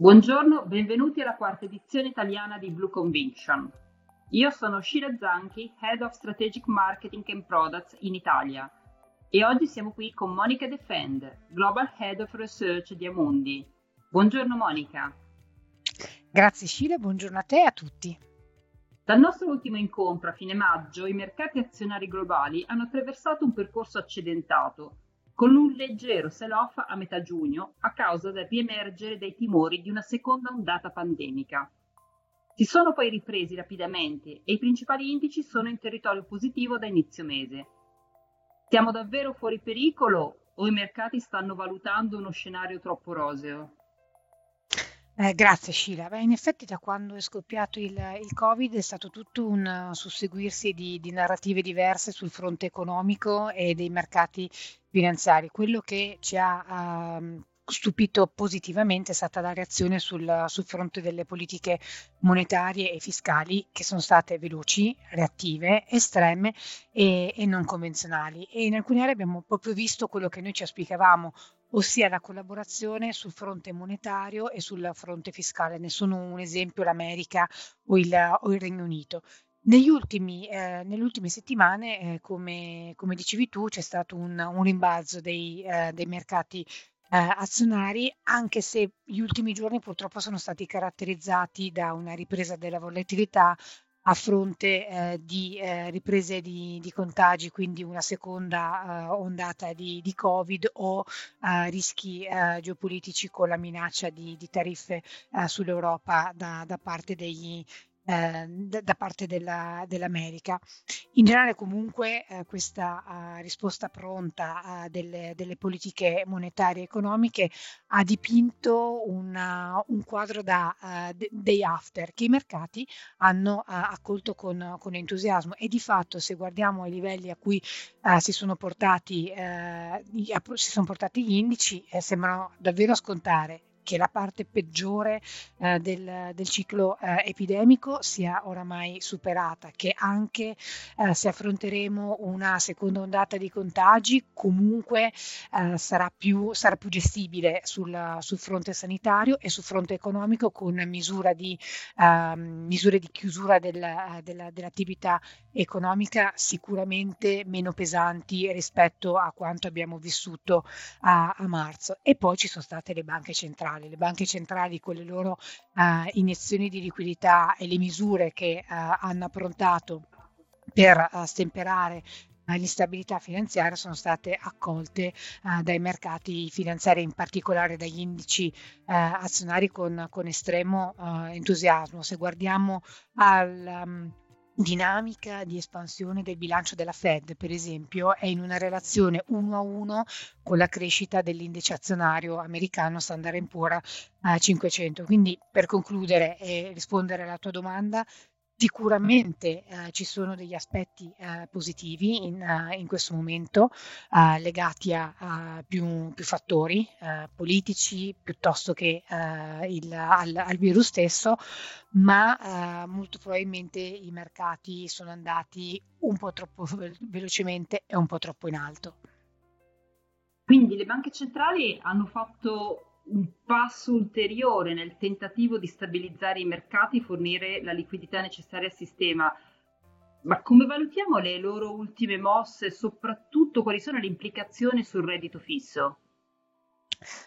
Buongiorno, benvenuti alla quarta edizione italiana di Blue Conviction. Io sono Sheila Zanchi, Head of Strategic Marketing and Products in Italia e oggi siamo qui con Monica Defend, Global Head of Research di Amundi. Buongiorno Monica. Grazie Sheila, buongiorno a te e a tutti. Dal nostro ultimo incontro a fine maggio i mercati azionari globali hanno attraversato un percorso accidentato con un leggero sell-off a metà giugno a causa del riemergere dei timori di una seconda ondata pandemica. Si sono poi ripresi rapidamente e i principali indici sono in territorio positivo da inizio mese. Siamo davvero fuori pericolo o i mercati stanno valutando uno scenario troppo roseo? Eh, grazie Sheila. Beh, in effetti da quando è scoppiato il, il Covid è stato tutto un susseguirsi di, di, narrative diverse sul fronte economico e dei mercati finanziari. Quello che ci ha uh, stupito positivamente è stata la reazione sul, sul, fronte delle politiche monetarie e fiscali che sono state veloci, reattive, estreme e, e non convenzionali. E in alcune aree abbiamo proprio visto quello che noi ci auspicavamo, ossia la collaborazione sul fronte monetario e sul fronte fiscale. Ne sono un esempio l'America o il, o il Regno Unito. Negli ultimi, eh, nelle ultime settimane, eh, come, come, dicevi tu, c'è stato un, un rimbalzo dei, eh, dei mercati eh, azionari, anche se gli ultimi giorni purtroppo sono stati caratterizzati da una ripresa della volatilità a fronte eh, di eh, riprese di, di, contagi, quindi una seconda eh, ondata di, di, Covid o eh, rischi eh, geopolitici con la minaccia di, di tariffe sull'Europa da, da parte degli, eh, da, parte della, dell'America. In generale comunque eh, questa uh, risposta pronta uh, delle, delle, politiche monetarie e economiche ha dipinto una, un quadro da uh, day after che i mercati hanno accolto con, con, entusiasmo e di fatto se guardiamo ai livelli a cui si sono, portati, si, sono portati, gli indici eh, sembrano davvero scontare che la parte peggiore eh, del, del, ciclo eh, epidemico sia oramai superata, che anche eh, se affronteremo una seconda ondata di contagi, comunque eh, sarà più, sarà, più, gestibile sul, sul, fronte sanitario e sul fronte economico con di, ehm, misure di chiusura del, della, dell'attività economica sicuramente meno pesanti rispetto a quanto abbiamo vissuto a, a marzo. E poi ci sono state le banche centrali centrali. Le banche centrali con le loro uh, iniezioni di liquidità e le misure che uh, hanno approntato per uh, stemperare l'instabilità finanziaria sono state accolte uh, dai mercati finanziari, in particolare dagli indici uh, azionari con, con estremo uh, entusiasmo. Se guardiamo al um, dinamica di espansione del bilancio della Fed, per esempio, è in una relazione uno a uno con la crescita dell'indice azionario americano Standard Poor's 500. Quindi, per concludere e rispondere alla tua domanda, Sicuramente eh, ci sono degli aspetti eh, positivi in, uh, in, questo momento uh, legati a, a più, più, fattori uh, politici piuttosto che il, al, al, virus stesso, ma molto probabilmente i mercati sono andati un po' troppo velocemente e un po' troppo in alto. Quindi le banche centrali hanno fatto un passo ulteriore nel tentativo di stabilizzare i mercati fornire la liquidità necessaria al sistema. Ma come valutiamo le loro ultime mosse e soprattutto quali sono le implicazioni sul reddito fisso?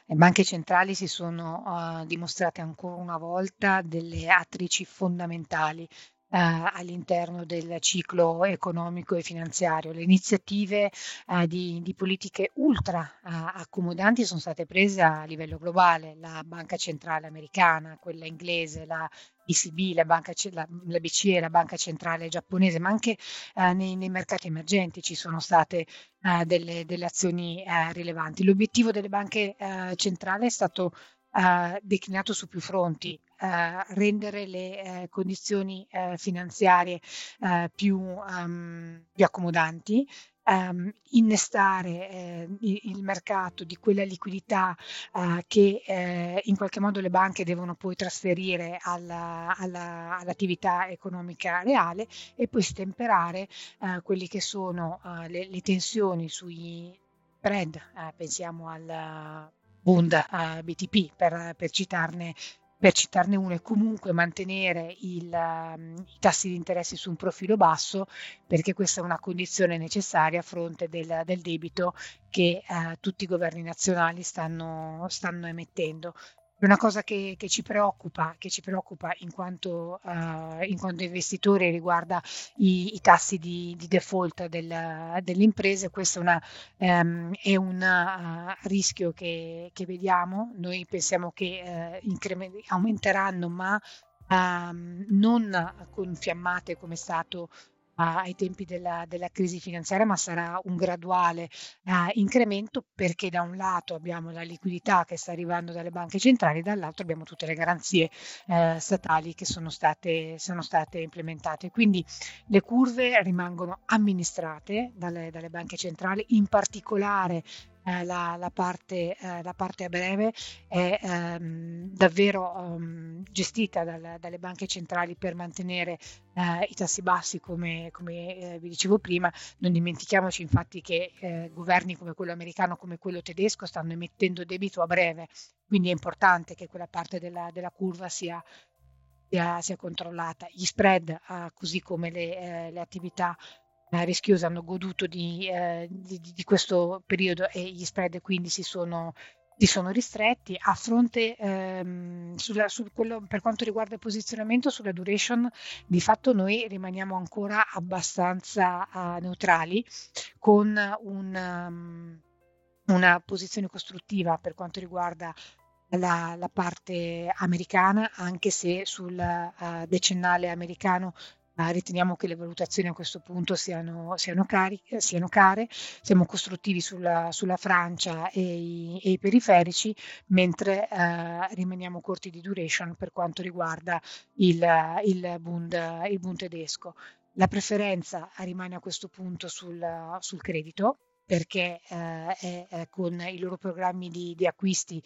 Le banche centrali si sono uh, dimostrate ancora una volta delle attrici fondamentali all'interno del ciclo economico e finanziario. Le iniziative eh, di, di, politiche ultra eh, accomodanti sono state prese a livello globale, la Banca Centrale Americana, quella inglese, la ECB, la, banca, la, la BCE, la Banca Centrale giapponese, ma anche eh, nei, nei, mercati emergenti ci sono state eh, delle, delle, azioni eh, rilevanti. L'obiettivo delle banche eh, centrali è stato eh, declinato su più fronti, eh, rendere le eh, condizioni eh, finanziarie eh, più, um, più, accomodanti, um, innestare eh, il mercato di quella liquidità che in qualche modo le banche devono poi trasferire alla, alla, all'attività economica reale e poi stemperare quelli che sono le, le, tensioni sui spread, pensiamo al Bund uh, BTP per, per citarne per citarne uno, è comunque mantenere il, um, i tassi di interesse su un profilo basso, perché questa è una condizione necessaria a fronte del, del debito che uh, tutti i governi nazionali stanno, stanno emettendo una cosa che, che, ci preoccupa, che ci preoccupa in quanto, uh, in quanto investitori riguarda i, i tassi di, di default del, delle imprese, questo è, una, um, è un uh, rischio che, che, vediamo. Noi pensiamo che uh, increment- aumenteranno, ma um, non con fiammate come è stato ai tempi della, della, crisi finanziaria, ma sarà un graduale uh, incremento perché da un lato abbiamo la liquidità che sta arrivando dalle banche centrali, dall'altro abbiamo tutte le garanzie uh, statali che sono state, sono state, implementate. Quindi le curve rimangono amministrate dalle, dalle banche centrali, in particolare eh, la, la, parte, eh, la, parte, a breve è ehm, davvero gestita dal, dalle banche centrali per mantenere eh, i tassi bassi come, come eh, vi dicevo prima. Non dimentichiamoci infatti che eh, governi come quello americano, come quello tedesco stanno emettendo debito a breve, quindi è importante che quella parte della, della curva sia, sia, sia, controllata. Gli spread, così come le, eh, le attività eh, rischiose hanno goduto di, eh, di, di, questo periodo e gli spread quindi si sono, si sono ristretti. A fronte, ehm, sulla, su quello, per quanto riguarda il posizionamento sulla duration, di fatto noi rimaniamo ancora abbastanza uh, neutrali con un, um, una posizione costruttiva per quanto riguarda la, la, parte americana, anche se sul uh, decennale americano riteniamo che le valutazioni a questo punto siano, siano, cari, siano care, siamo costruttivi sulla, sulla Francia e i, e i, periferici, mentre eh, rimaniamo corti di duration per quanto riguarda il, il, Bund, il Bund tedesco. La preferenza rimane a questo punto sul, sul credito perché eh, è, è con i loro programmi di, di acquisti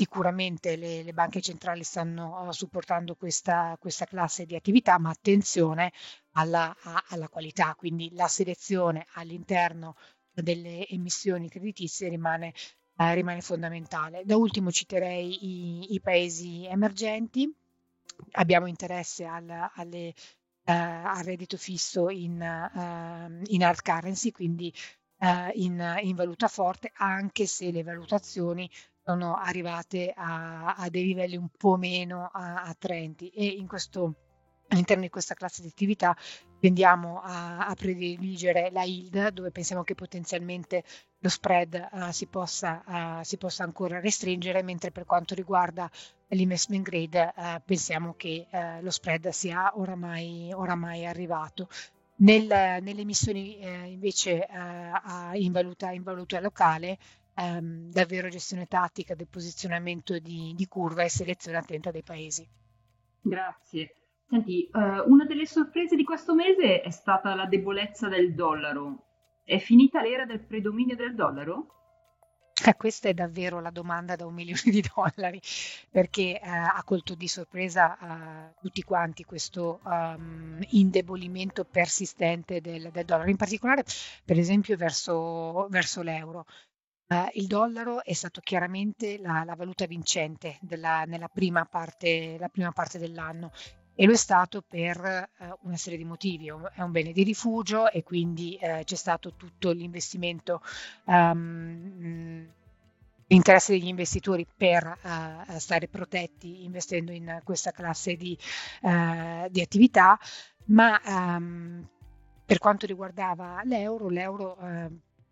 Sicuramente le, le, banche centrali stanno uh, supportando questa, questa, classe di attività, ma attenzione alla, a, alla, qualità, quindi la selezione all'interno delle emissioni creditizie rimane, uh, rimane fondamentale. Da ultimo citerei i, i paesi emergenti, abbiamo interesse al, alle, uh, al reddito fisso in, ehm, in hard currency, quindi in, in valuta forte, anche se le valutazioni sono arrivate a, a dei livelli un po' meno attraenti e in questo all'interno di questa classe di attività tendiamo a, a, prediligere la yield dove pensiamo che potenzialmente lo spread uh, si, possa, uh, si, possa, ancora restringere, mentre per quanto riguarda l'investment grade uh, pensiamo che lo spread sia oramai, oramai arrivato. Nel, nelle emissioni eh, invece in valuta, in, valuta, locale ehm, davvero gestione tattica del posizionamento di, di, curva e selezione attenta dei paesi. Grazie. Senti, uh, una delle sorprese di questo mese è stata la debolezza del dollaro. È finita l'era del predominio del dollaro? Eh, questa è davvero la domanda da un milione di dollari, perché eh, ha colto di sorpresa eh, tutti quanti questo um, indebolimento persistente del, del, dollaro, in particolare per esempio verso, verso l'euro. Uh, il dollaro è stato chiaramente la, la valuta vincente della, nella prima parte, prima parte, dell'anno e lo è stato per uh, una serie di motivi. È un bene di rifugio e quindi uh, c'è stato tutto l'investimento, um, l'interesse degli investitori per stare protetti investendo in questa classe di, di attività, ma um, per quanto riguardava l'euro, l'euro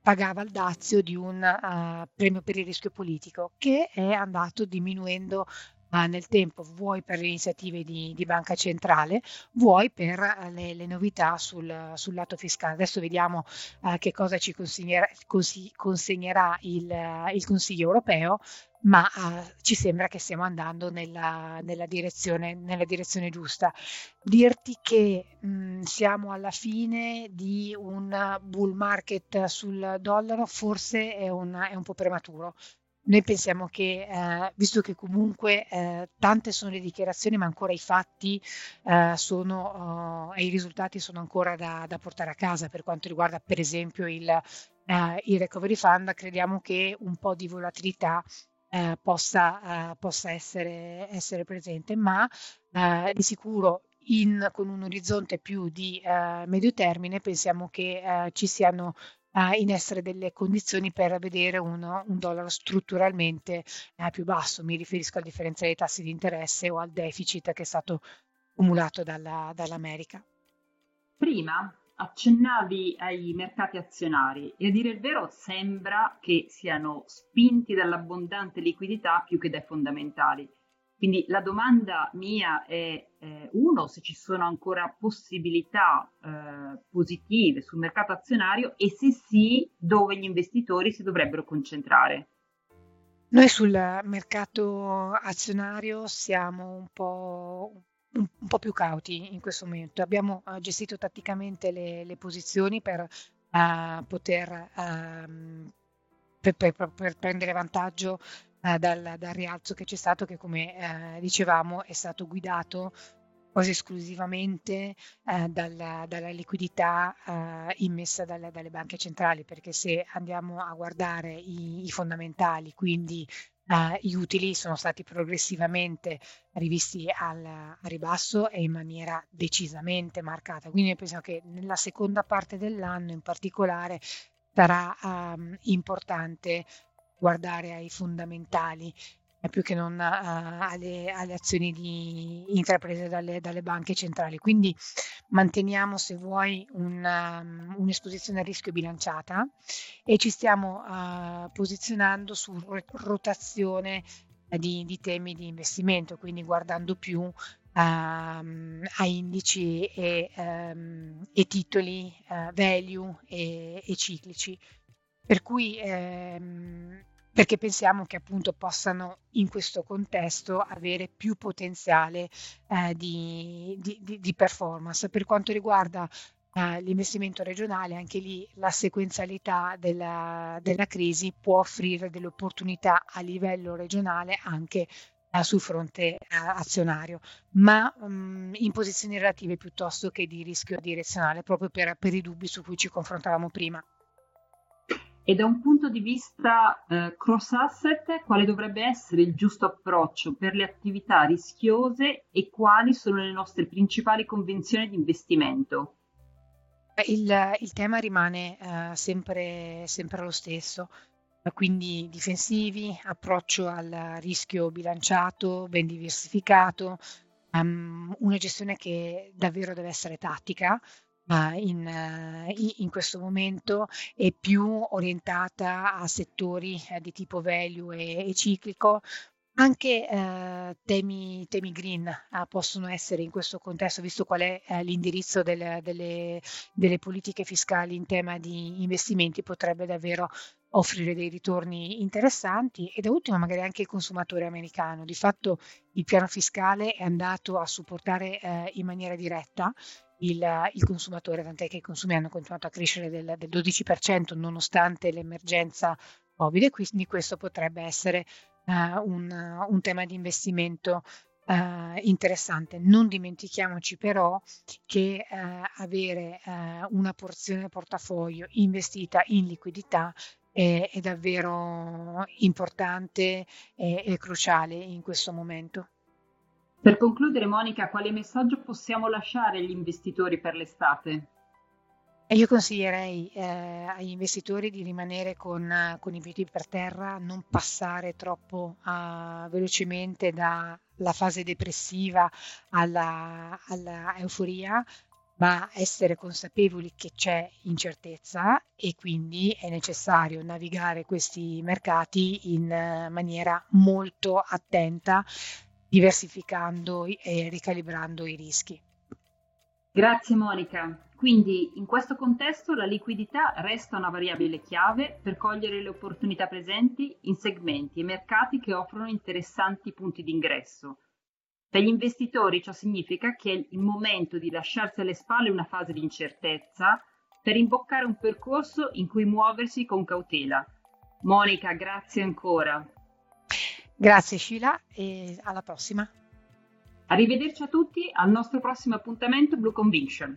pagava il dazio di un uh, premio per il rischio politico che è andato diminuendo uh, nel tempo, vuoi per le iniziative di, di banca centrale, vuoi per uh, le, le, novità sul, sul, lato fiscale. Adesso vediamo che cosa ci consegnerà, consegnerà il, il Consiglio europeo, ma uh, ci sembra che stiamo andando nella, nella, direzione, nella direzione, giusta. Dirti che mh, siamo alla fine di un bull market sul dollaro forse è un, è un po' prematuro. Noi pensiamo che, eh, visto che comunque eh, tante sono le dichiarazioni, ma ancora i fatti eh, sono, e i risultati sono ancora da, da, portare a casa per quanto riguarda per esempio il, il Recovery Fund, crediamo che un po' di volatilità eh, possa, eh, possa essere, essere, presente, ma eh, di sicuro in, con un orizzonte più di eh, medio termine pensiamo che eh, ci siano in essere delle condizioni per vedere un, un dollaro strutturalmente più basso. Mi riferisco al differenziale dei tassi di interesse o al deficit che è stato accumulato dalla, dall'America. Prima accennavi ai mercati azionari e a dire il vero sembra che siano spinti dall'abbondante liquidità più che dai fondamentali. Quindi la domanda mia è, eh, uno, se ci sono ancora possibilità eh, positive sul mercato azionario e se sì, dove gli investitori si dovrebbero concentrare. Noi sul mercato azionario siamo un po', un, un po' più cauti in questo momento. Abbiamo uh, gestito tatticamente le, le posizioni per uh, poter uh, per, per, per, prendere vantaggio eh, dal, dal, rialzo che c'è stato, che come dicevamo è stato guidato quasi esclusivamente eh, dalla, dalla, liquidità eh, immessa dalle, dalle, banche centrali, perché se andiamo a guardare i, i fondamentali, quindi Uh, gli utili sono stati progressivamente rivisti al, al, ribasso e in maniera decisamente marcata. Quindi pensiamo che nella seconda parte dell'anno in particolare sarà um, importante guardare ai fondamentali più che non a, alle, alle, azioni di, intraprese dalle, dalle, banche centrali. Quindi manteniamo, se vuoi, una, um, un'esposizione a rischio bilanciata e ci stiamo uh, posizionando su rotazione di, di, temi di investimento, quindi guardando più uh, a indici e, um, e titoli uh, value e, e, ciclici. Per cui ehm, perché pensiamo che appunto possano in questo contesto avere più potenziale eh, di, di, di, performance. Per quanto riguarda eh, l'investimento regionale, anche lì la sequenzialità della, della, crisi può offrire delle opportunità a livello regionale anche eh, sul fronte eh, azionario, ma mm, in posizioni relative piuttosto che di rischio direzionale, proprio per, per i dubbi su cui ci confrontavamo prima. E da un punto di vista eh, cross asset, quale dovrebbe essere il giusto approccio per le attività rischiose e quali sono le nostre principali convenzioni di investimento? Il, il tema rimane uh, sempre, sempre, lo stesso, quindi difensivi, approccio al rischio bilanciato, ben diversificato, um, una gestione che davvero deve essere tattica, in, eh, in, questo momento è più orientata a settori eh, di tipo value e, e ciclico. Anche eh, temi, temi, green eh, possono essere in questo contesto, visto qual è eh, l'indirizzo del, delle, delle, politiche fiscali in tema di investimenti, potrebbe davvero offrire dei ritorni interessanti e da ultimo magari anche il consumatore americano. Di fatto il piano fiscale è andato a supportare eh, in maniera diretta il, il, consumatore, tant'è che i consumi hanno continuato a crescere del, del 12% nonostante l'emergenza Covid e quindi questo potrebbe essere uh, un, un, tema di investimento uh, interessante. Non dimentichiamoci però che uh, avere una porzione del portafoglio investita in liquidità è, è davvero importante e, e cruciale in questo momento. Per concludere, Monica, quale messaggio possiamo lasciare agli investitori per l'estate? Io consiglierei eh, agli investitori di rimanere con, con, i piedi per terra, non passare troppo uh, velocemente dalla fase depressiva alla, alla euforia, ma essere consapevoli che c'è incertezza e quindi è necessario navigare questi mercati in uh, maniera molto attenta diversificando e ricalibrando i rischi. Grazie Monica. Quindi in questo contesto la liquidità resta una variabile chiave per cogliere le opportunità presenti in segmenti e mercati che offrono interessanti punti di ingresso. Per gli investitori ciò significa che è il momento di lasciarsi alle spalle una fase di incertezza per imboccare un percorso in cui muoversi con cautela. Monica, grazie ancora. Grazie Sheila e alla prossima. Arrivederci a tutti al nostro prossimo appuntamento Blue Conviction.